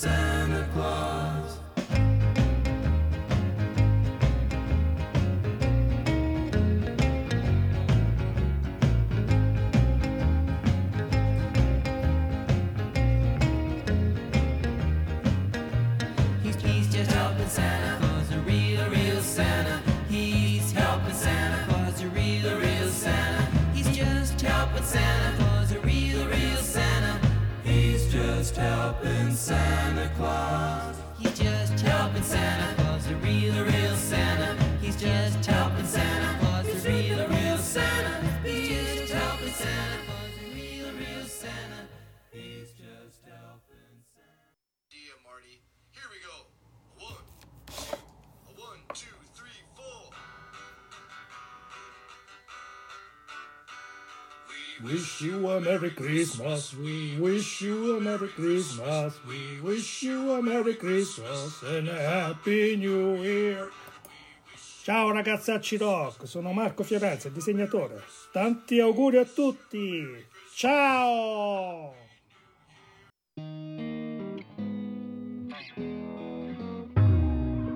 Santa Claus. He's, he's just helping Santa Claus, a real, real Santa. He's helping Santa Claus, a real, real Santa. He's just helping Santa helping Santa Claus. He's just helping Santa Claus, a real, real Santa. Wish you a Merry Christmas, we wish you a Merry Christmas, we wish you a Merry Christmas and a Happy New Year. Ciao ragazzacci rock, sono Marco Fiorenza, disegnatore. Tanti auguri a tutti! Ciao!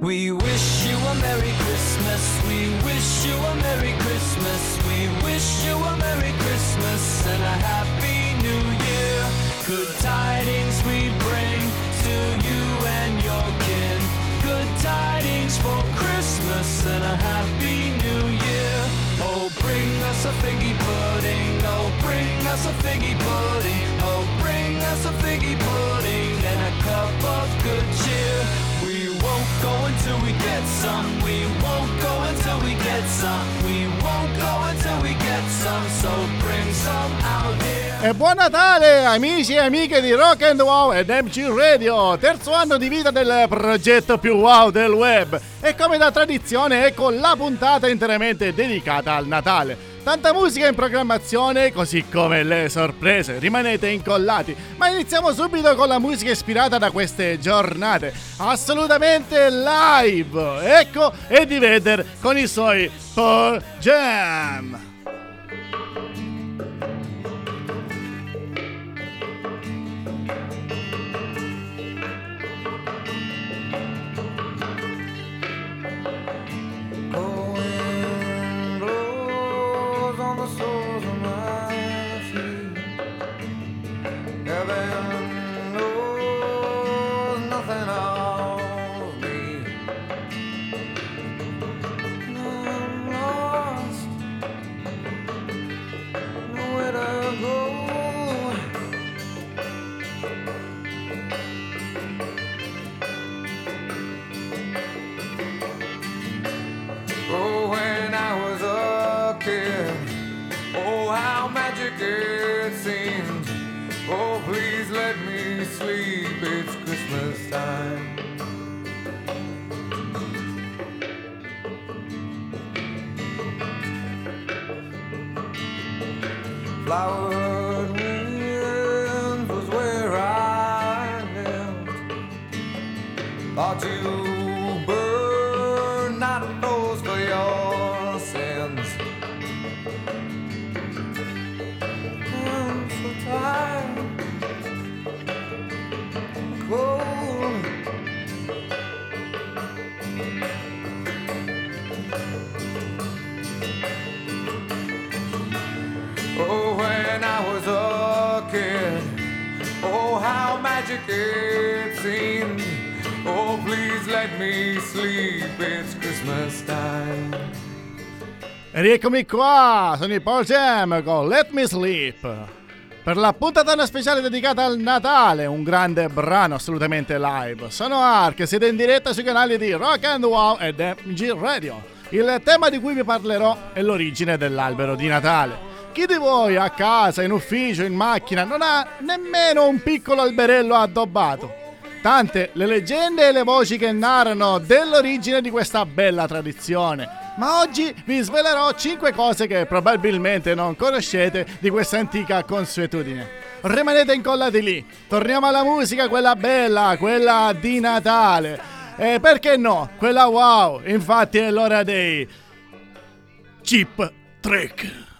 We wish you a Merry Christmas. We wish you a Merry Christmas. We wish you a Merry Christmas and a Happy New Year. Good tidings we bring to you and your kin. Good tidings for Christmas and a Happy New Year. Oh, bring us a figgy pudding. Oh, bring us a figgy pudding. Oh, bring us a figgy pudding and a cup of good cheer. We won't go until we get some. We until we get some. We won't go until we get some. So bring some out here. E buon Natale amici e amiche di Rock and Wow ed MC Radio, terzo anno di vita del progetto più wow del web e come da tradizione ecco la puntata interamente dedicata al Natale. Tanta musica in programmazione, così come le sorprese, rimanete incollati, ma iniziamo subito con la musica ispirata da queste giornate, assolutamente live, ecco Eddie Vedder con i suoi Pearl Jam. Rieccomi qua, sono i Paul Jam con Let Me Sleep. Per la puntatona speciale dedicata al Natale, un grande brano assolutamente live. Sono Ark, siete in diretta sui canali di Rock and Wow ed MG Radio. Il tema di cui vi parlerò è l'origine dell'albero di Natale. Chi di voi a casa, in ufficio, in macchina non ha nemmeno un piccolo alberello addobbato? Tante le leggende e le voci che narrano dell'origine di questa bella tradizione. Ma oggi vi svelerò 5 cose che probabilmente non conoscete di questa antica consuetudine. Rimanete incollati lì, torniamo alla musica, quella bella, quella di Natale. E perché no, quella wow, infatti è l'ora dei Chip Trick.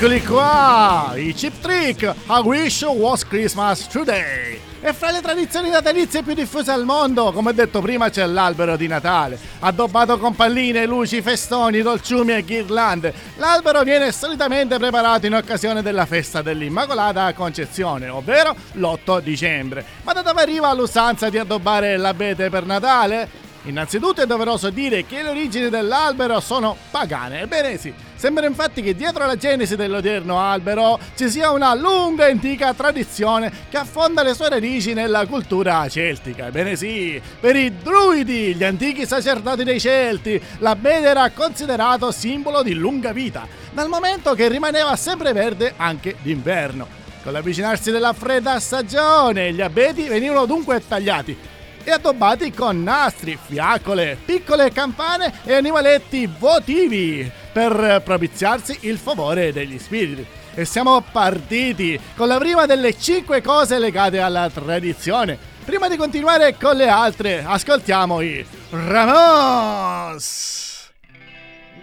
Eccoli qua, i Chip Trick, I Wish Was Christmas Today. E fra le tradizioni natalizie più diffuse al mondo, come detto prima, c'è l'albero di Natale, addobbato con palline, luci, festoni, dolciumi e ghirlande. L'albero viene solitamente preparato in occasione della festa dell'Immacolata Concezione, ovvero l'8 dicembre. Ma da dove arriva l'usanza di addobbare l'abete per Natale? Innanzitutto è doveroso dire che le origini dell'albero sono pagane. Ebbene sì, sembra infatti che dietro la genesi dell'odierno albero ci sia una lunga e antica tradizione che affonda le sue radici nella cultura celtica. Ebbene sì, per i druidi, gli antichi sacerdoti dei Celti, l'abete era considerato simbolo di lunga vita, dal momento che rimaneva sempre verde anche d'inverno. Con l'avvicinarsi della fredda stagione, gli abeti venivano dunque tagliati e addobbati con nastri, fiaccole, piccole campane e animaletti votivi per propiziarsi il favore degli spiriti. E siamo partiti con la prima delle 5 cose legate alla tradizione. Prima di continuare con le altre, ascoltiamo i Ramos.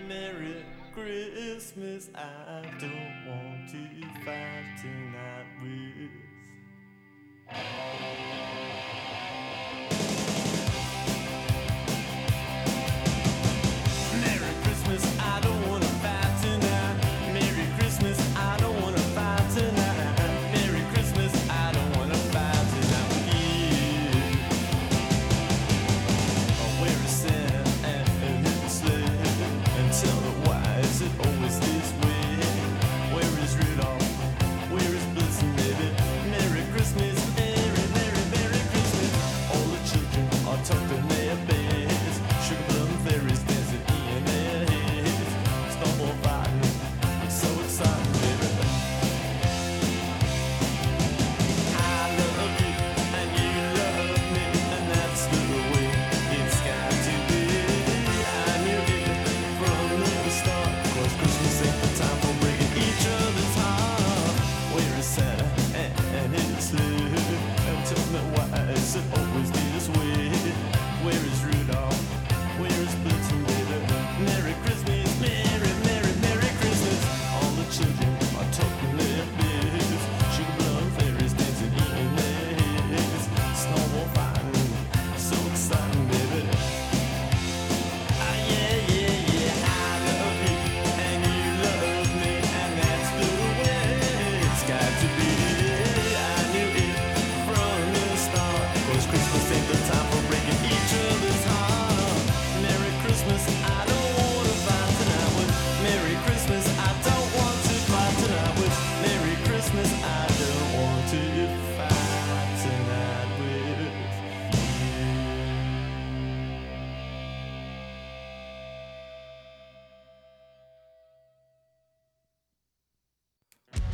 Merry Christmas,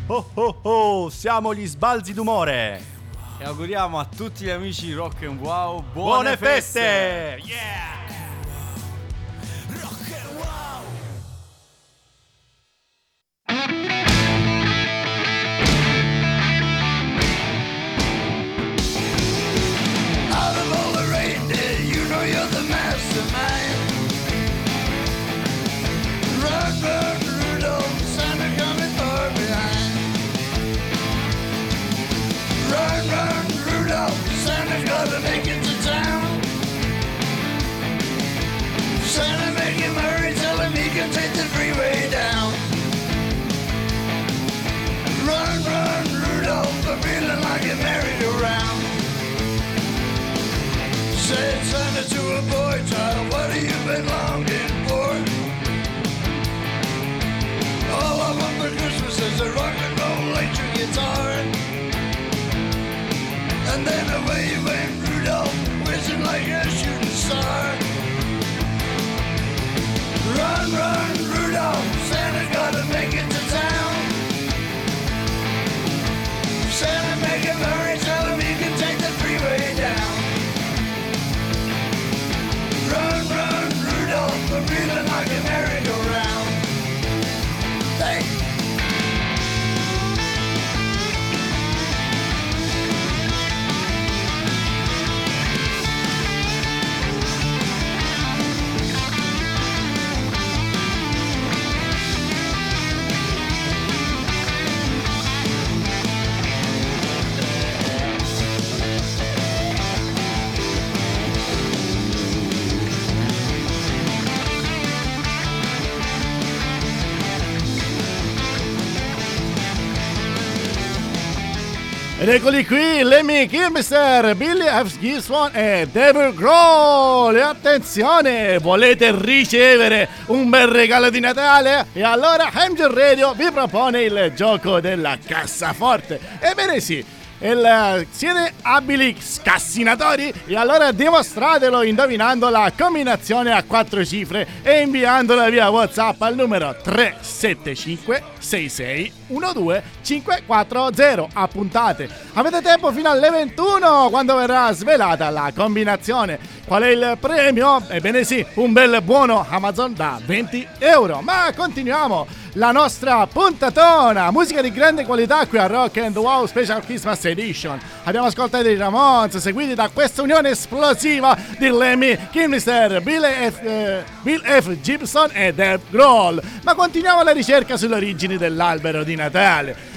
Oh oh oh, siamo gli sbalzi d'umore. E auguriamo a tutti gli amici di Rock and Wow buone, Buone feste. feste. Yeah! Ed eccoli qui, Lemmy Kilmister, Billy F. Gibson e David Grohl. E attenzione, volete ricevere un bel regalo di Natale? E allora Angel Radio vi propone il gioco della cassaforte. Ebbene sì. Il, siete abili scassinatori? E allora dimostratelo indovinando la combinazione a quattro cifre e inviandola via WhatsApp al numero 375 66 12 540. Appuntate. Avete tempo fino alle 21 quando verrà svelata la combinazione. Qual è il premio? Ebbene sì, un bel buono Amazon da 20 euro. Ma continuiamo la nostra puntatona, musica di grande qualità qui a Rock and Wow Special Christmas Edition. Abbiamo ascoltato i Ramones, seguiti da questa unione esplosiva di Lemmy Kilmister, Bill eh, Bill F. Gibson e Deb Grohl. Ma continuiamo la ricerca sulle origini dell'albero di Natale.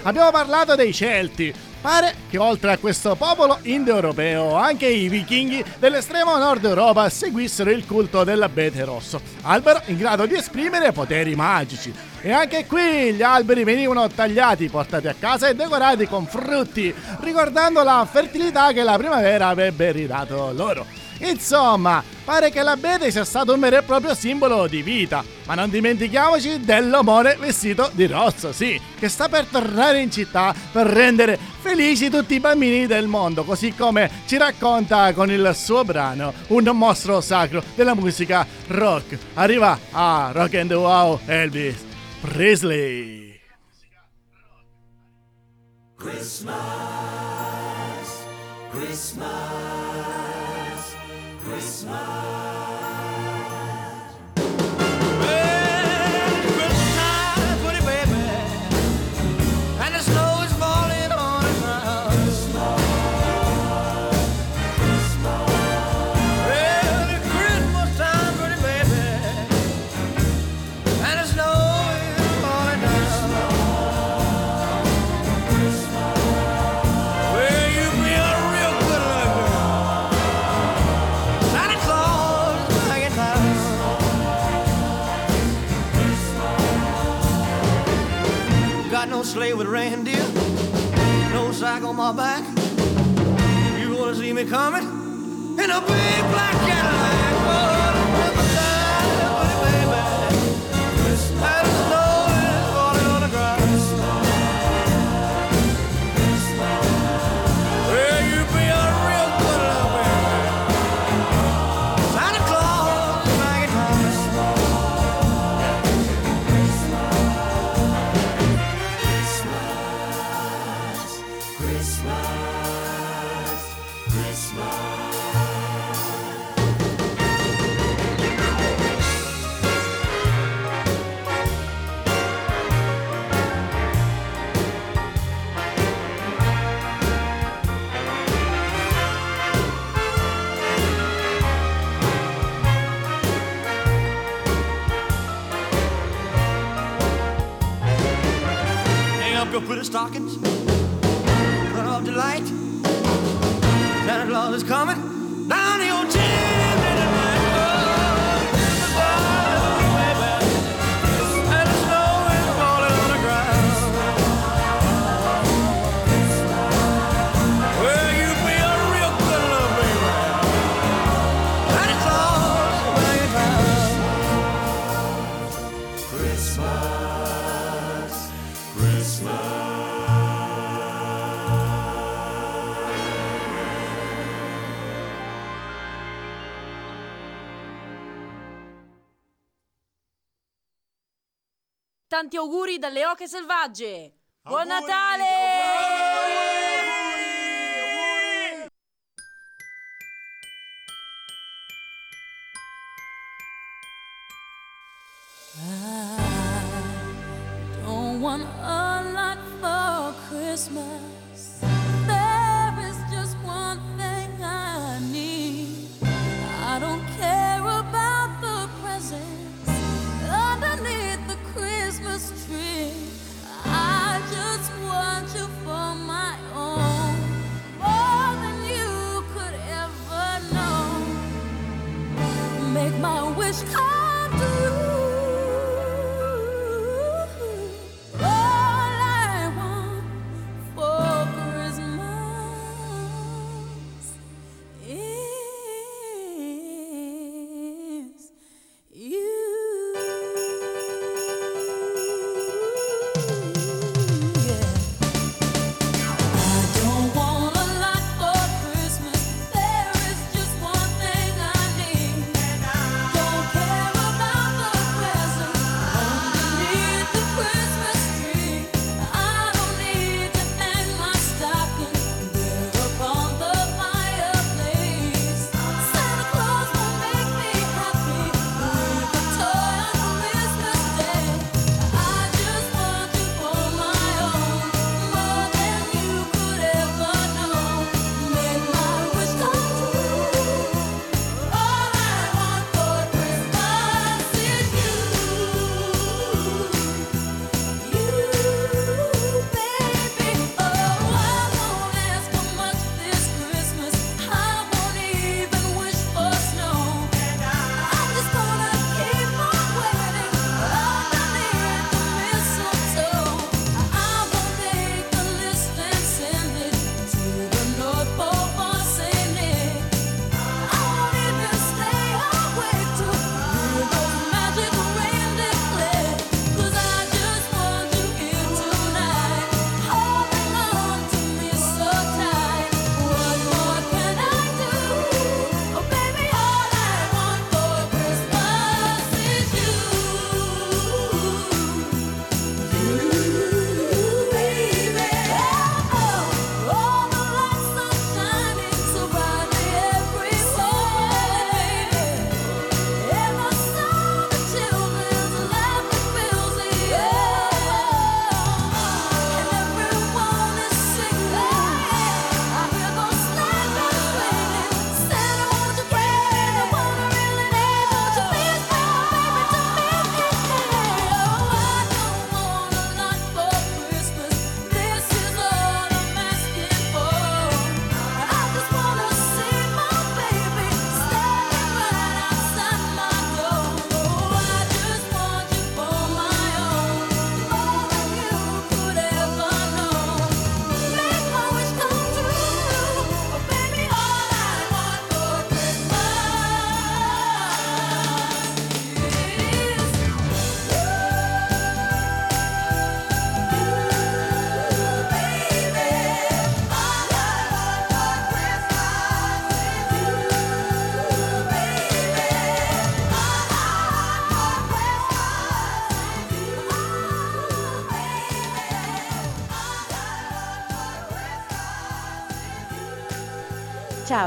Abbiamo parlato dei Celti. Pare che oltre a questo popolo indoeuropeo, anche i vichinghi dell'estremo nord Europa seguissero il culto dell'abete rosso, albero in grado di esprimere poteri magici. E anche qui gli alberi venivano tagliati, portati a casa e decorati con frutti, ricordando la fertilità che la primavera avrebbe ridato loro. Insomma, pare che l'abete sia stato un vero e proprio simbolo di vita, ma non dimentichiamoci dell'omone vestito di rosso, sì, che sta per tornare in città per rendere felici tutti i bambini del mondo, così come ci racconta con il suo brano un mostro sacro della musica rock. Arriva a Rock and Wow Elvis Presley. Santa sleigh with reindeer, no sack on my back. You gonna see me coming in a big black Cadillac. stockings. tanti auguri dalle oche selvagge. Buon Natale!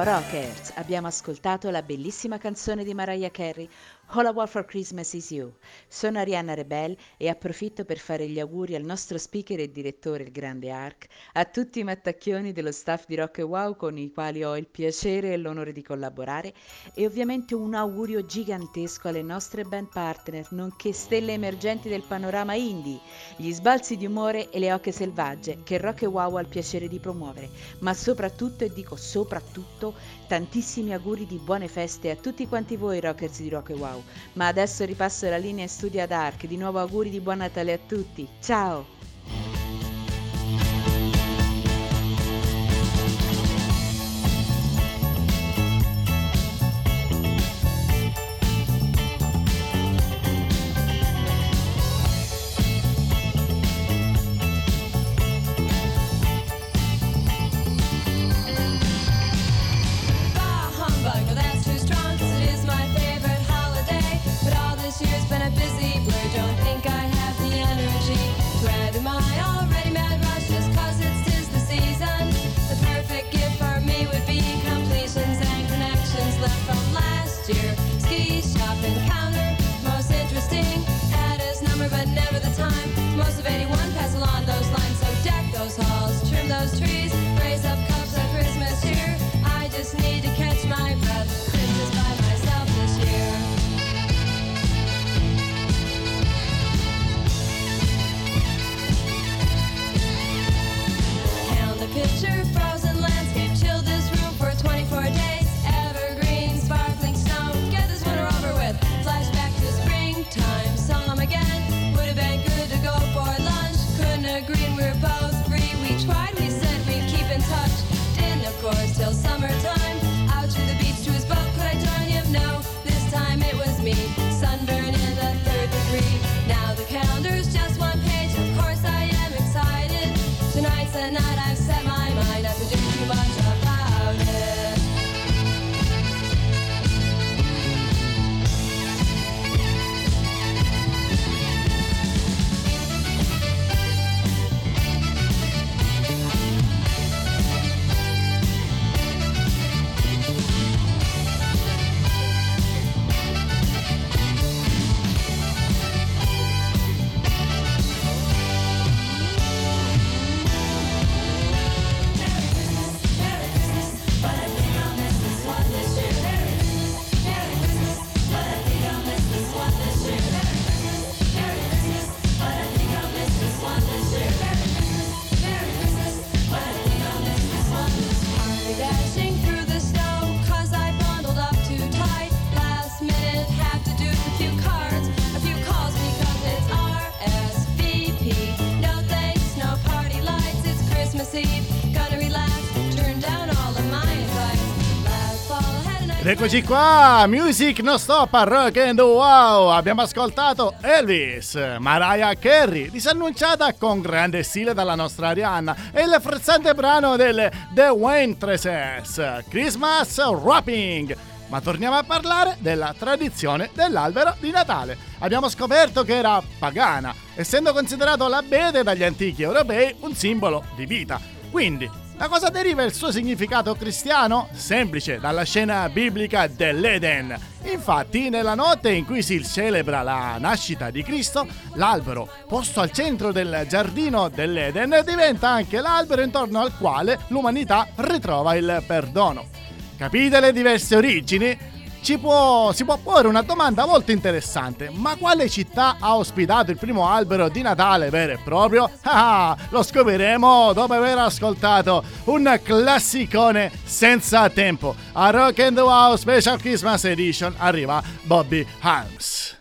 Ciao Rockers! Abbiamo ascoltato la bellissima canzone di Mariah Carey, All I Want for Christmas is You. Sono Arianna Rebel e approfitto per fare gli auguri al nostro speaker e direttore, il grande Ark, a tutti i mattacchioni dello staff di Rock Wow con i quali ho il piacere e l'onore di collaborare e ovviamente un augurio gigantesco alle nostre band partner, nonché stelle emergenti del panorama indie, gli sbalzi di umore e le oche selvagge che Rock Wow ha il piacere di promuovere, ma soprattutto, e dico soprattutto, tantissimi auguri di buone feste a tutti quanti voi rockers di Rock e Wow. Ma adesso ripasso la linea in studio ad Ark, di nuovo auguri di buon Natale a tutti, ciao! Eccoci qua, music non stop a rock and wow. Abbiamo ascoltato Elvis, Mariah Carey, disannunciata con grande stile dalla nostra Arianna, e il frizzante brano delle The Waitresses, Christmas Wrapping. Ma torniamo a parlare della tradizione dell'albero di Natale. Abbiamo scoperto che era pagana, essendo considerato l'abete dagli antichi europei un simbolo di vita. Quindi, da cosa deriva il suo significato cristiano? Semplice, dalla scena biblica dell'Eden. Infatti, nella notte in cui si celebra la nascita di Cristo, l'albero posto al centro del giardino dell'Eden diventa anche l'albero intorno al quale l'umanità ritrova il perdono. Capite le diverse origini? Ci può, si può porre una domanda molto interessante, ma quale città ha ospitato il primo albero di Natale vero e proprio? Ah, lo scopriremo dopo aver ascoltato un classicone senza tempo. A Rock and Wow Special Christmas Edition arriva Bobby Harms.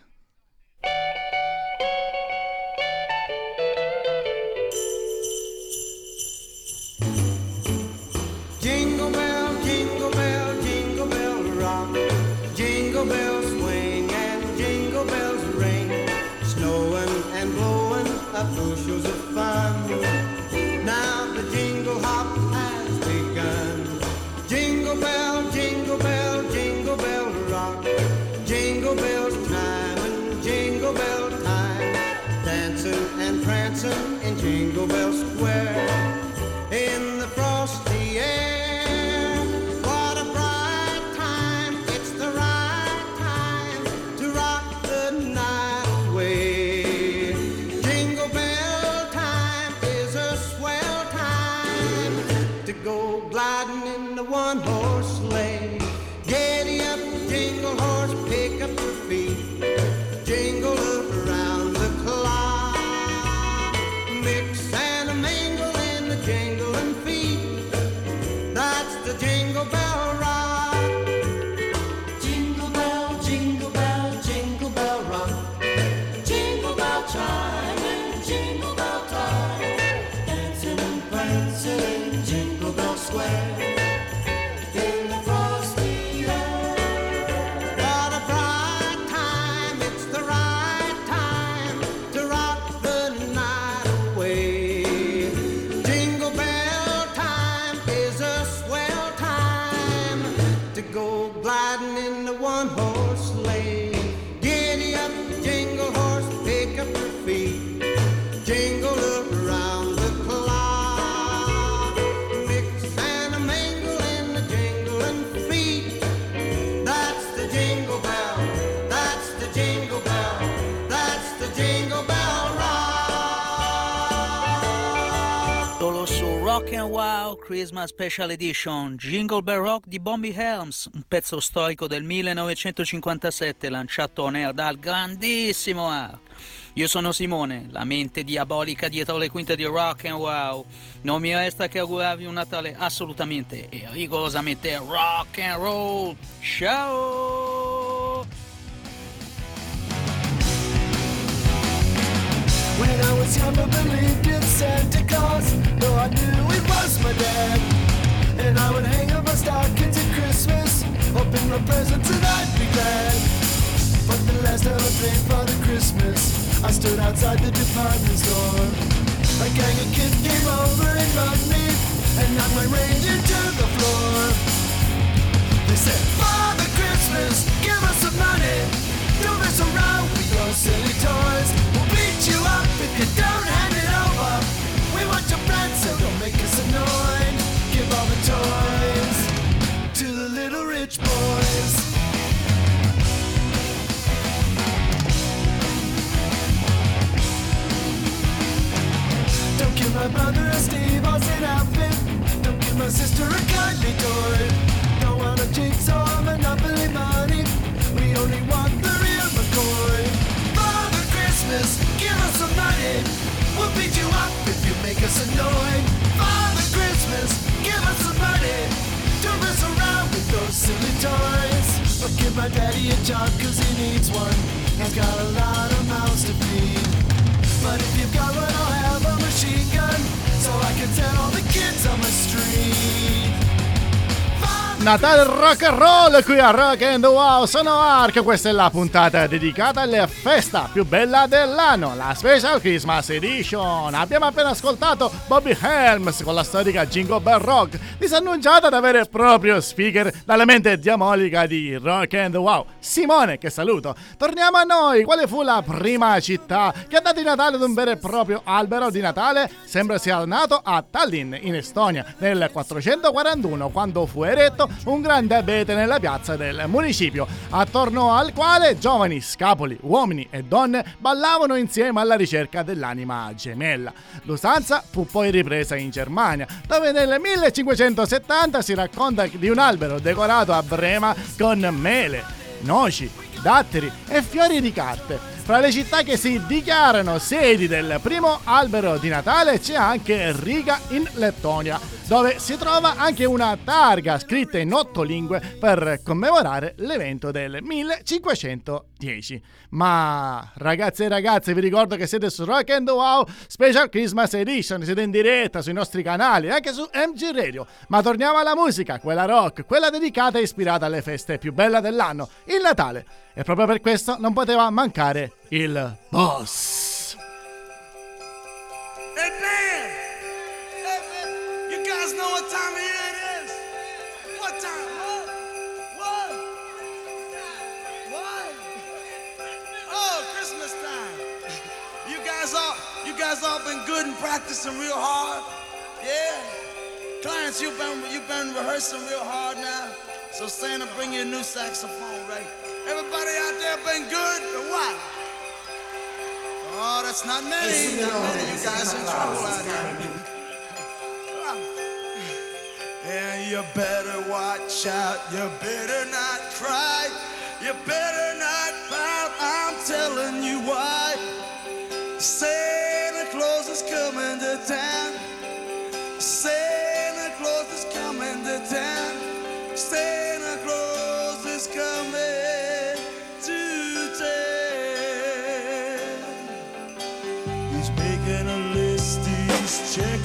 And Wow Christmas Special Edition Jingle Bell Rock di Bombi Helms, un pezzo storico del 1957 lanciato on air dal grandissimo Art. Io sono Simone, la mente diabolica dietro le quinte di Rock and Wow. Non mi resta che augurarvi un Natale assolutamente e rigorosamente rock and roll. Ciao! When I was young, I believed in Santa Claus. No, I knew it was my dad. And I would hang up my stockings at Christmas, hoping my presents and I'd be glad. But the last time I paid for the Christmas, I stood outside the department store. A gang of kids came over and mugged me, and knocked my reindeer to the floor. They said, Father Christmas, give us some money. Don't mess around with your silly toys. My brother a Steve Austin outfit. Don't give my sister a kindly toy. Don't want a jigsaw monopoly money. We only want the real McCoy. Father Christmas, give us some money. We'll beat you up if you make us annoyed. Father Christmas, give us some money. Don't mess around with those silly toys. But give my daddy a job cause he needs one. He's got a lot of mouths to feed. But if you've got one, I'll have a machine gun so I can tell all the kids on the street. Natale rock and roll qui a Rock and Wow, sono Ark, questa è la puntata dedicata alla festa più bella dell'anno, la Special Christmas Edition. Abbiamo appena ascoltato Bobby Helms con la storica Jingle Bell Rock, disannunciata da vero e proprio speaker dalla mente diabolica di Rock and Wow. Simone, che saluto. Torniamo a noi, quale fu la prima città che ha dato i Natale ad un vero e proprio albero di Natale? Sembra sia nato a Tallinn, in Estonia, nel 441, quando fu eretto un grande abete nella piazza del municipio, attorno al quale giovani scapoli, uomini e donne ballavano insieme alla ricerca dell'anima gemella. L'usanza fu poi ripresa in Germania, dove nel 1570 si racconta di un albero decorato a Brema con mele, noci, datteri e fiori di carte. Fra le città che si dichiarano sedi del primo albero di Natale c'è anche Riga in Lettonia, dove si trova anche una targa scritta in otto lingue per commemorare l'evento del 1510. Ma ragazzi e ragazze, vi ricordo che siete su Rock and Wow Special Christmas Edition, siete in diretta sui nostri canali, anche su MG Radio. Ma torniamo alla musica, quella rock, quella dedicata e ispirata alle feste più belle dell'anno, il Natale. E proprio per questo non poteva mancare il boss. Hey man! You guys know what time it is? What time? What? What? Oh, Christmas time. You guys all you been good and practicing real hard? Yeah? Clients, you've been you've been rehearsing real hard now. So Santa bring you a new saxophone, been good or what? Oh, that's not many. Not many. You guys in trouble out here. And you better watch out. You better not cry. You better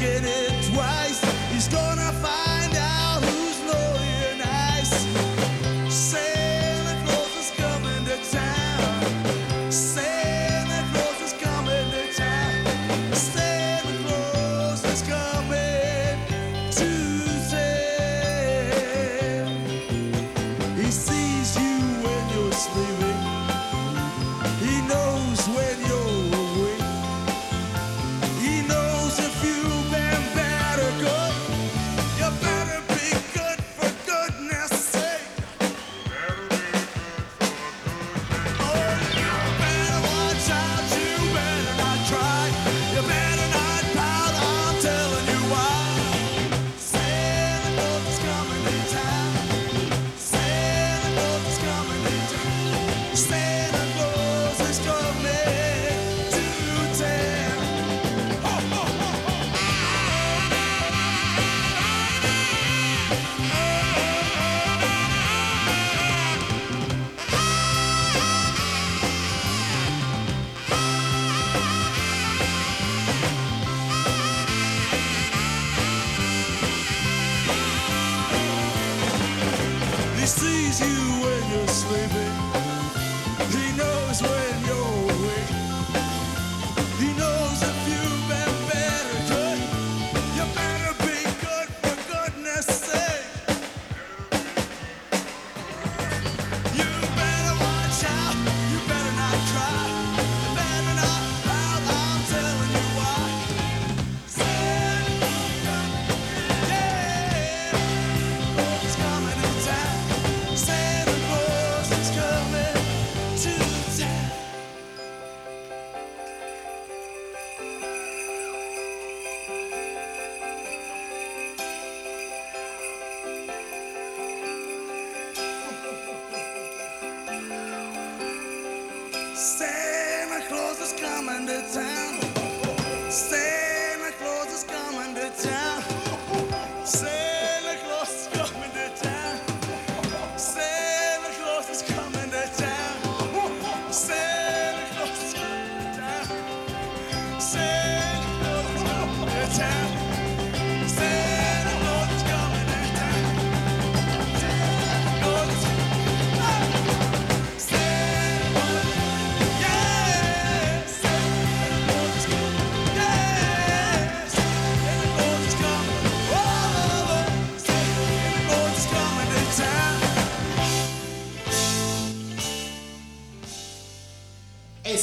get it.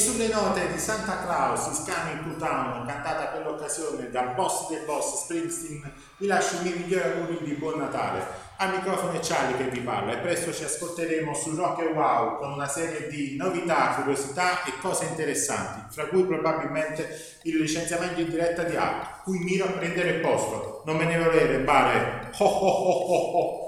Sulle note di Santa Claus, Is Coming to Town, cantata per l'occasione dal boss del boss Springsteen, vi lascio i miei migliori auguri di buon Natale. Al microfono è Charlie che vi parla e presto ci ascolteremo su Rock e Wow con una serie di novità, curiosità e cose interessanti, fra cui probabilmente il licenziamento in diretta di Art, cui miro a prendere posto. Non me ne volere, bare. Ho ho ho ho ho.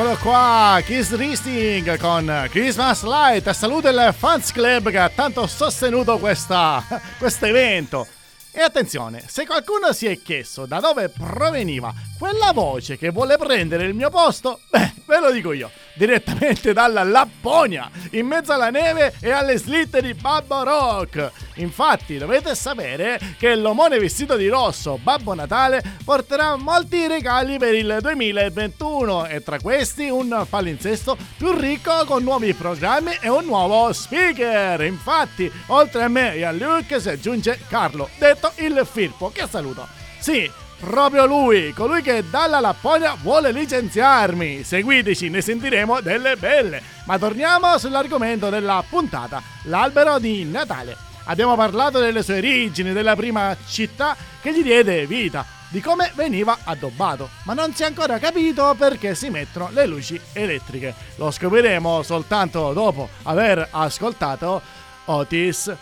Eccolo qua, Kiss Risting con Christmas Light. Saluto il Fans Club che ha tanto sostenuto questo evento. E attenzione, se qualcuno si è chiesto da dove proveniva quella voce che vuole prendere il mio posto, beh, ve lo dico io, direttamente dalla Lapponia, in mezzo alla neve e alle slitte di Babbo Rock. Infatti, dovete sapere che l'omone vestito di rosso, Babbo Natale, porterà molti regali per il 2021 e tra questi un palinsesto più ricco con nuovi programmi e un nuovo speaker. Infatti, oltre a me e a Luke si aggiunge Carlo, detto il Firpo, che saluto. Sì, proprio lui, colui che dalla Lapponia vuole licenziarmi. Seguiteci, ne sentiremo delle belle. Ma torniamo sull'argomento della puntata, l'albero di Natale. Abbiamo parlato delle sue origini, della prima città che gli diede vita, di come veniva addobbato, ma non si è ancora capito perché si mettono le luci elettriche. Lo scopriremo soltanto dopo aver ascoltato Otis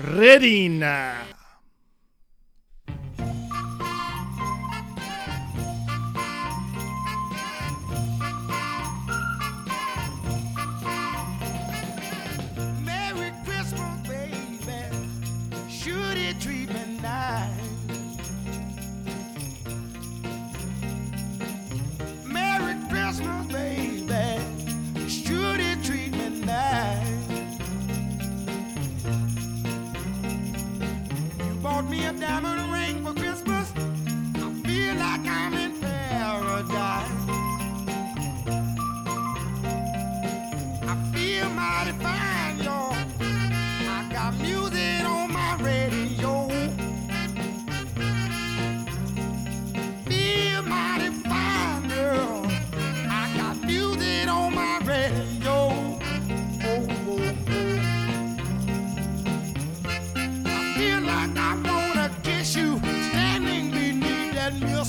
Redin. bought me a diamond ring for Christmas. I feel like I'm in paradise. I feel mighty fine, y'all.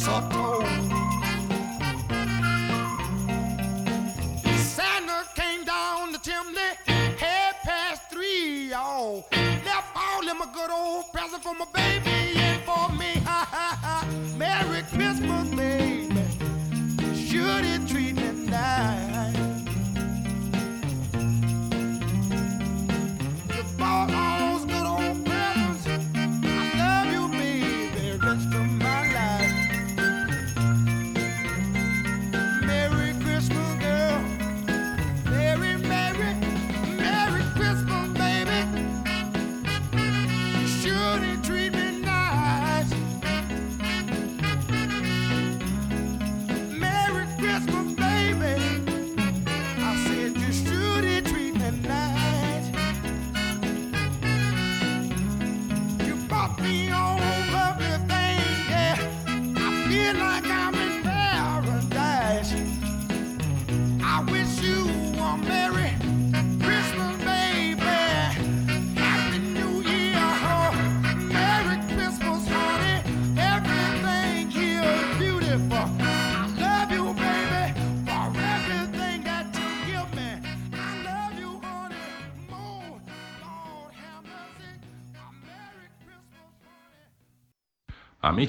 soft.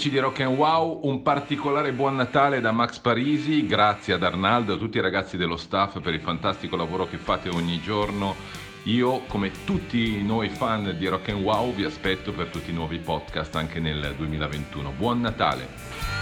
amici di Rock and Wow, un particolare buon Natale da Max Parisi, grazie ad Arnaldo e a tutti i ragazzi dello staff per il fantastico lavoro che fate ogni giorno. Io, come tutti noi fan di Rock and Wow, vi aspetto per tutti i nuovi podcast anche nel 2021. Buon Natale!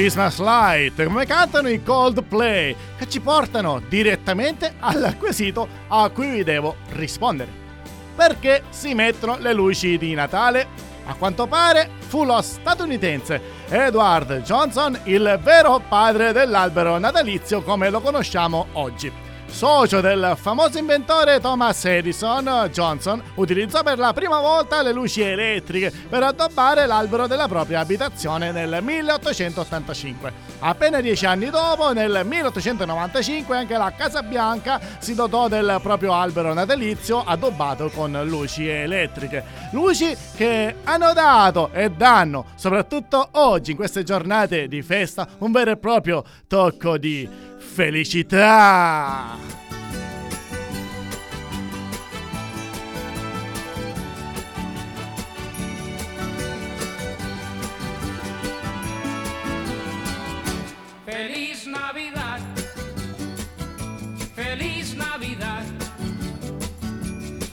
Christmas Light, come cantano i Coldplay, che ci portano direttamente al quesito a cui vi devo rispondere. Perché si mettono le luci di Natale? A quanto pare fu lo statunitense Edward Johnson il vero padre dell'albero natalizio come lo conosciamo oggi. Socio del famoso inventore Thomas Edison, Johnson utilizzò per la prima volta le luci elettriche per addobbare l'albero della propria abitazione nel 1885. Appena dieci anni dopo, nel 1895, anche la Casa Bianca si dotò del proprio albero natalizio addobbato con luci elettriche. Luci che hanno dato e danno, soprattutto oggi in queste giornate di festa, un vero e proprio tocco di felicità. Feliz Navidad, feliz Navidad,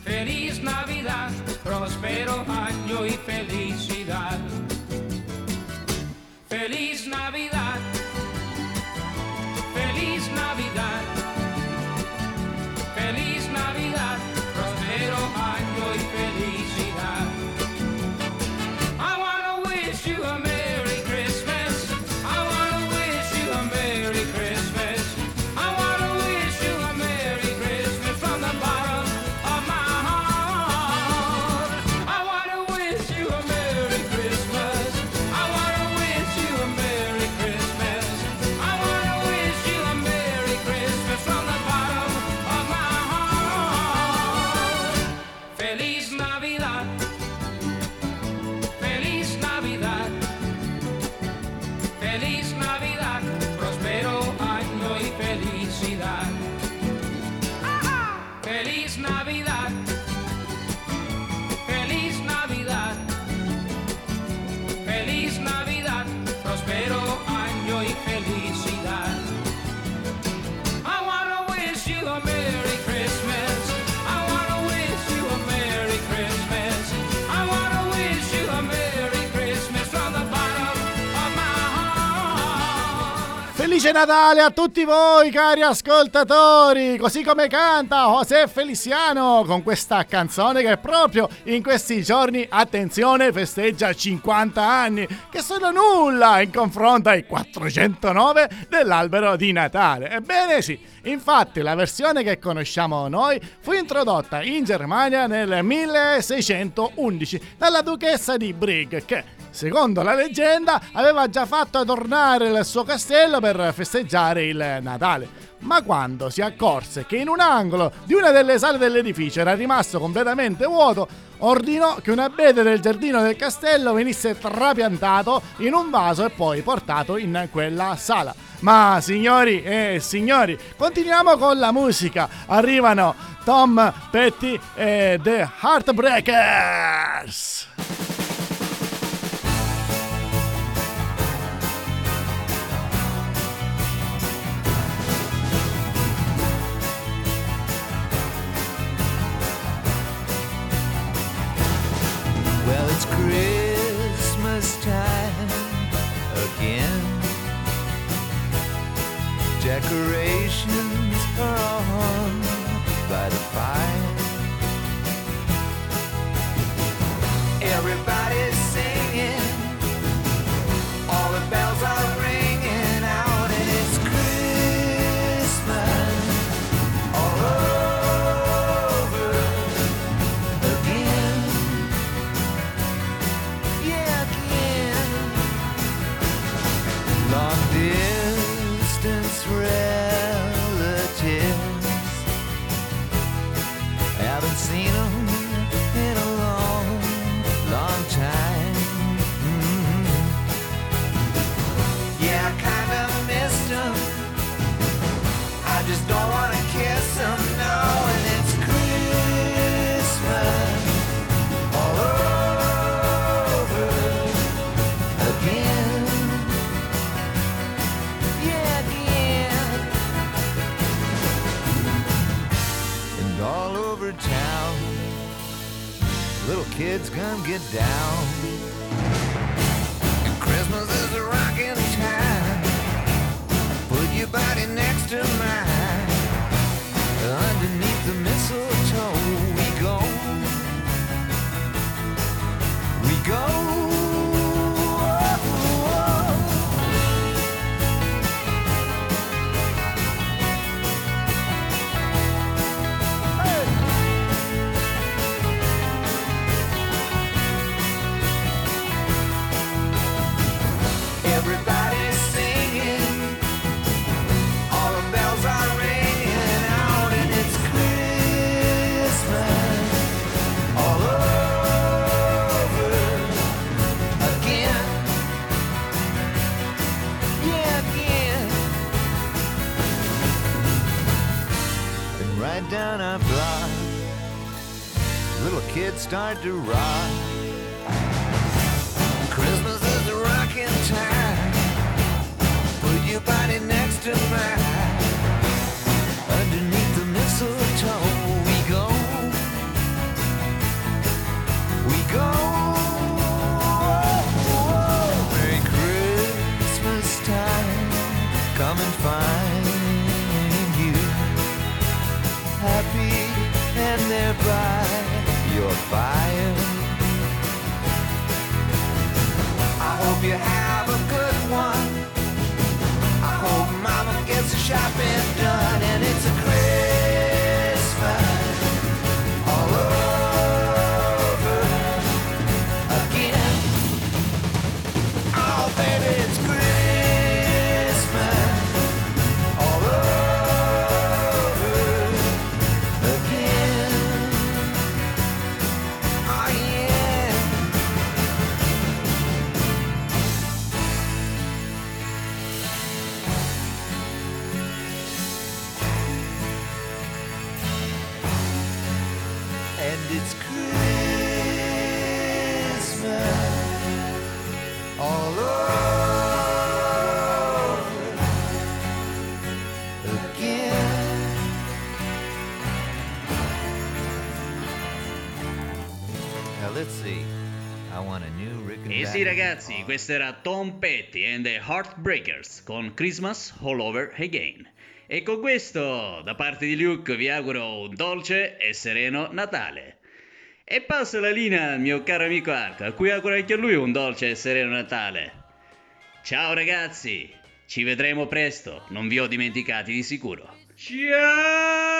feliz Navidad, próspero año y felicidad. Felice Natale a tutti voi cari ascoltatori, così come canta José Feliciano con questa canzone che proprio in questi giorni, attenzione, festeggia 50 anni, che sono nulla in confronto ai 409 dell'albero di Natale. Ebbene sì, infatti la versione che conosciamo noi fu introdotta in Germania nel 1611 dalla duchessa di Brig che Secondo la leggenda, aveva già fatto adornare il suo castello per festeggiare il Natale. Ma quando si accorse che in un angolo di una delle sale dell'edificio era rimasto completamente vuoto, ordinò che un abete del giardino del castello venisse trapiantato in un vaso e poi portato in quella sala. Ma signori e signori, continuiamo con la musica. Arrivano Tom Petty e The Heartbreakers. It's Christmas time again. Decorations are on by the fire. Everybody's singing. All the bells are. kids come get down. down a block. Little kids start to rock. ragazzi, questo era Tom Petty and the Heartbreakers con Christmas All Over Again. E con questo, da parte di Luke, vi auguro un dolce e sereno Natale. E passo la linea al mio caro amico Art, a cui auguro anche a lui un dolce e sereno Natale. Ciao ragazzi, ci vedremo presto, non vi ho dimenticati di sicuro. Ciao!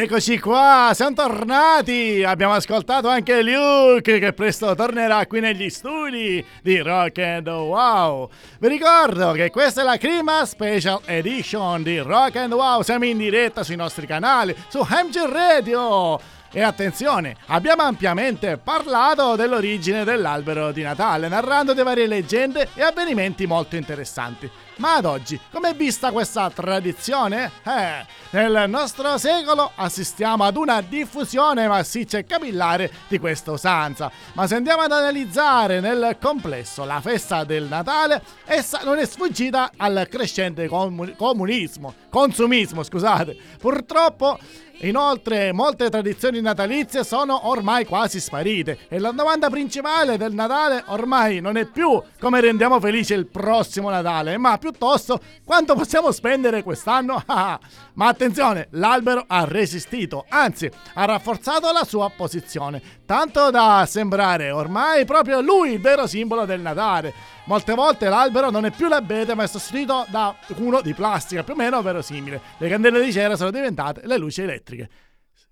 Eccoci qua, siamo tornati. Abbiamo ascoltato anche Luke che presto tornerà qui negli studi di Rock and Wow. Vi ricordo che questa è la prima special edition di Rock and Wow. Siamo in diretta sui nostri canali, su MG Radio e attenzione, abbiamo ampiamente parlato dell'origine dell'albero di Natale, narrando di varie leggende e avvenimenti molto interessanti. Ma ad oggi, com'è vista questa tradizione? Eh, nel nostro secolo assistiamo ad una diffusione massiccia e capillare di questa usanza. Ma se andiamo ad analizzare nel complesso la festa del Natale, essa non è sfuggita al crescente comunismo, consumismo, scusate. Purtroppo Inoltre, molte tradizioni natalizie sono ormai quasi sparite e la domanda principale del Natale ormai non è più come rendiamo felice il prossimo Natale, ma piuttosto quanto possiamo spendere quest'anno. ma attenzione, l'albero ha resistito, anzi ha rafforzato la sua posizione, tanto da sembrare ormai proprio lui il vero simbolo del Natale. Molte volte l'albero non è più l'abete ma è sostituito da uno di plastica, più o meno verosimile. Le candele di cera sono diventate le luci elettriche.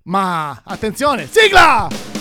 Ma attenzione, sigla!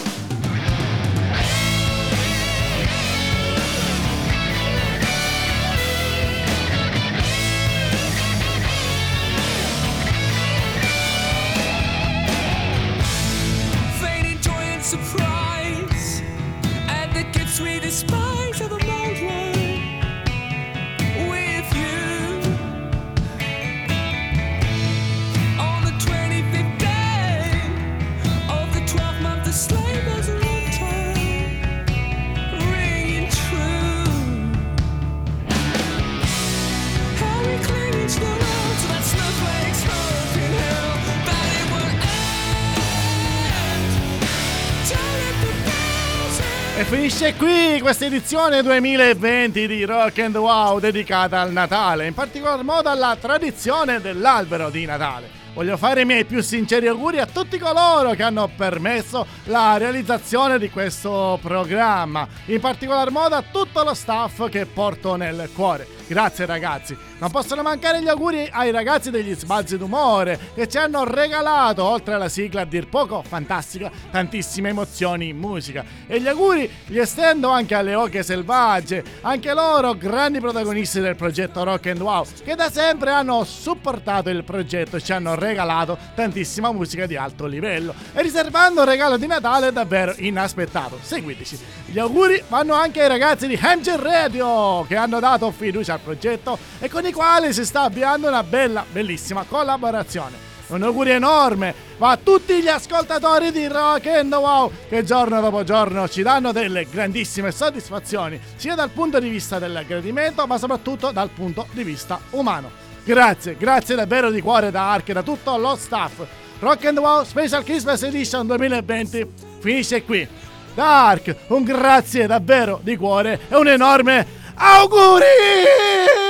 Questa edizione 2020 di Rock and Wow dedicata al Natale, in particolar modo alla tradizione dell'albero di Natale. Voglio fare i miei più sinceri auguri a tutti coloro che hanno permesso la realizzazione di questo programma, in particolar modo a tutto lo staff che porto nel cuore. Grazie ragazzi. Non possono mancare gli auguri ai ragazzi degli sbalzi d'umore che ci hanno regalato, oltre alla sigla a dir poco fantastica, tantissime emozioni in musica. E gli auguri li estendo anche alle oche selvagge, anche loro grandi protagonisti del progetto Rock and Wow, che da sempre hanno supportato il progetto e ci hanno regalato tantissima musica di alto livello. E riservando un regalo di Natale davvero inaspettato. Seguiteci. Gli auguri vanno anche ai ragazzi di Hamgen Radio che hanno dato fiducia al progetto e con i quali si sta avviando una bella, bellissima collaborazione. Un augurio enorme va a tutti gli ascoltatori di Rock and Wow che giorno dopo giorno ci danno delle grandissime soddisfazioni, sia dal punto di vista del gradimento, ma soprattutto dal punto di vista umano. Grazie, grazie davvero di cuore da Ark e da tutto lo staff. Rock and Wow Special Christmas Edition 2020 finisce qui. Da Ark, un grazie davvero di cuore e un enorme auguri!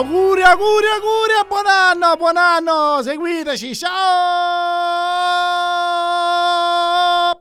Auguri, auguri, auguri, buon anno, buon anno, seguiteci, ciao!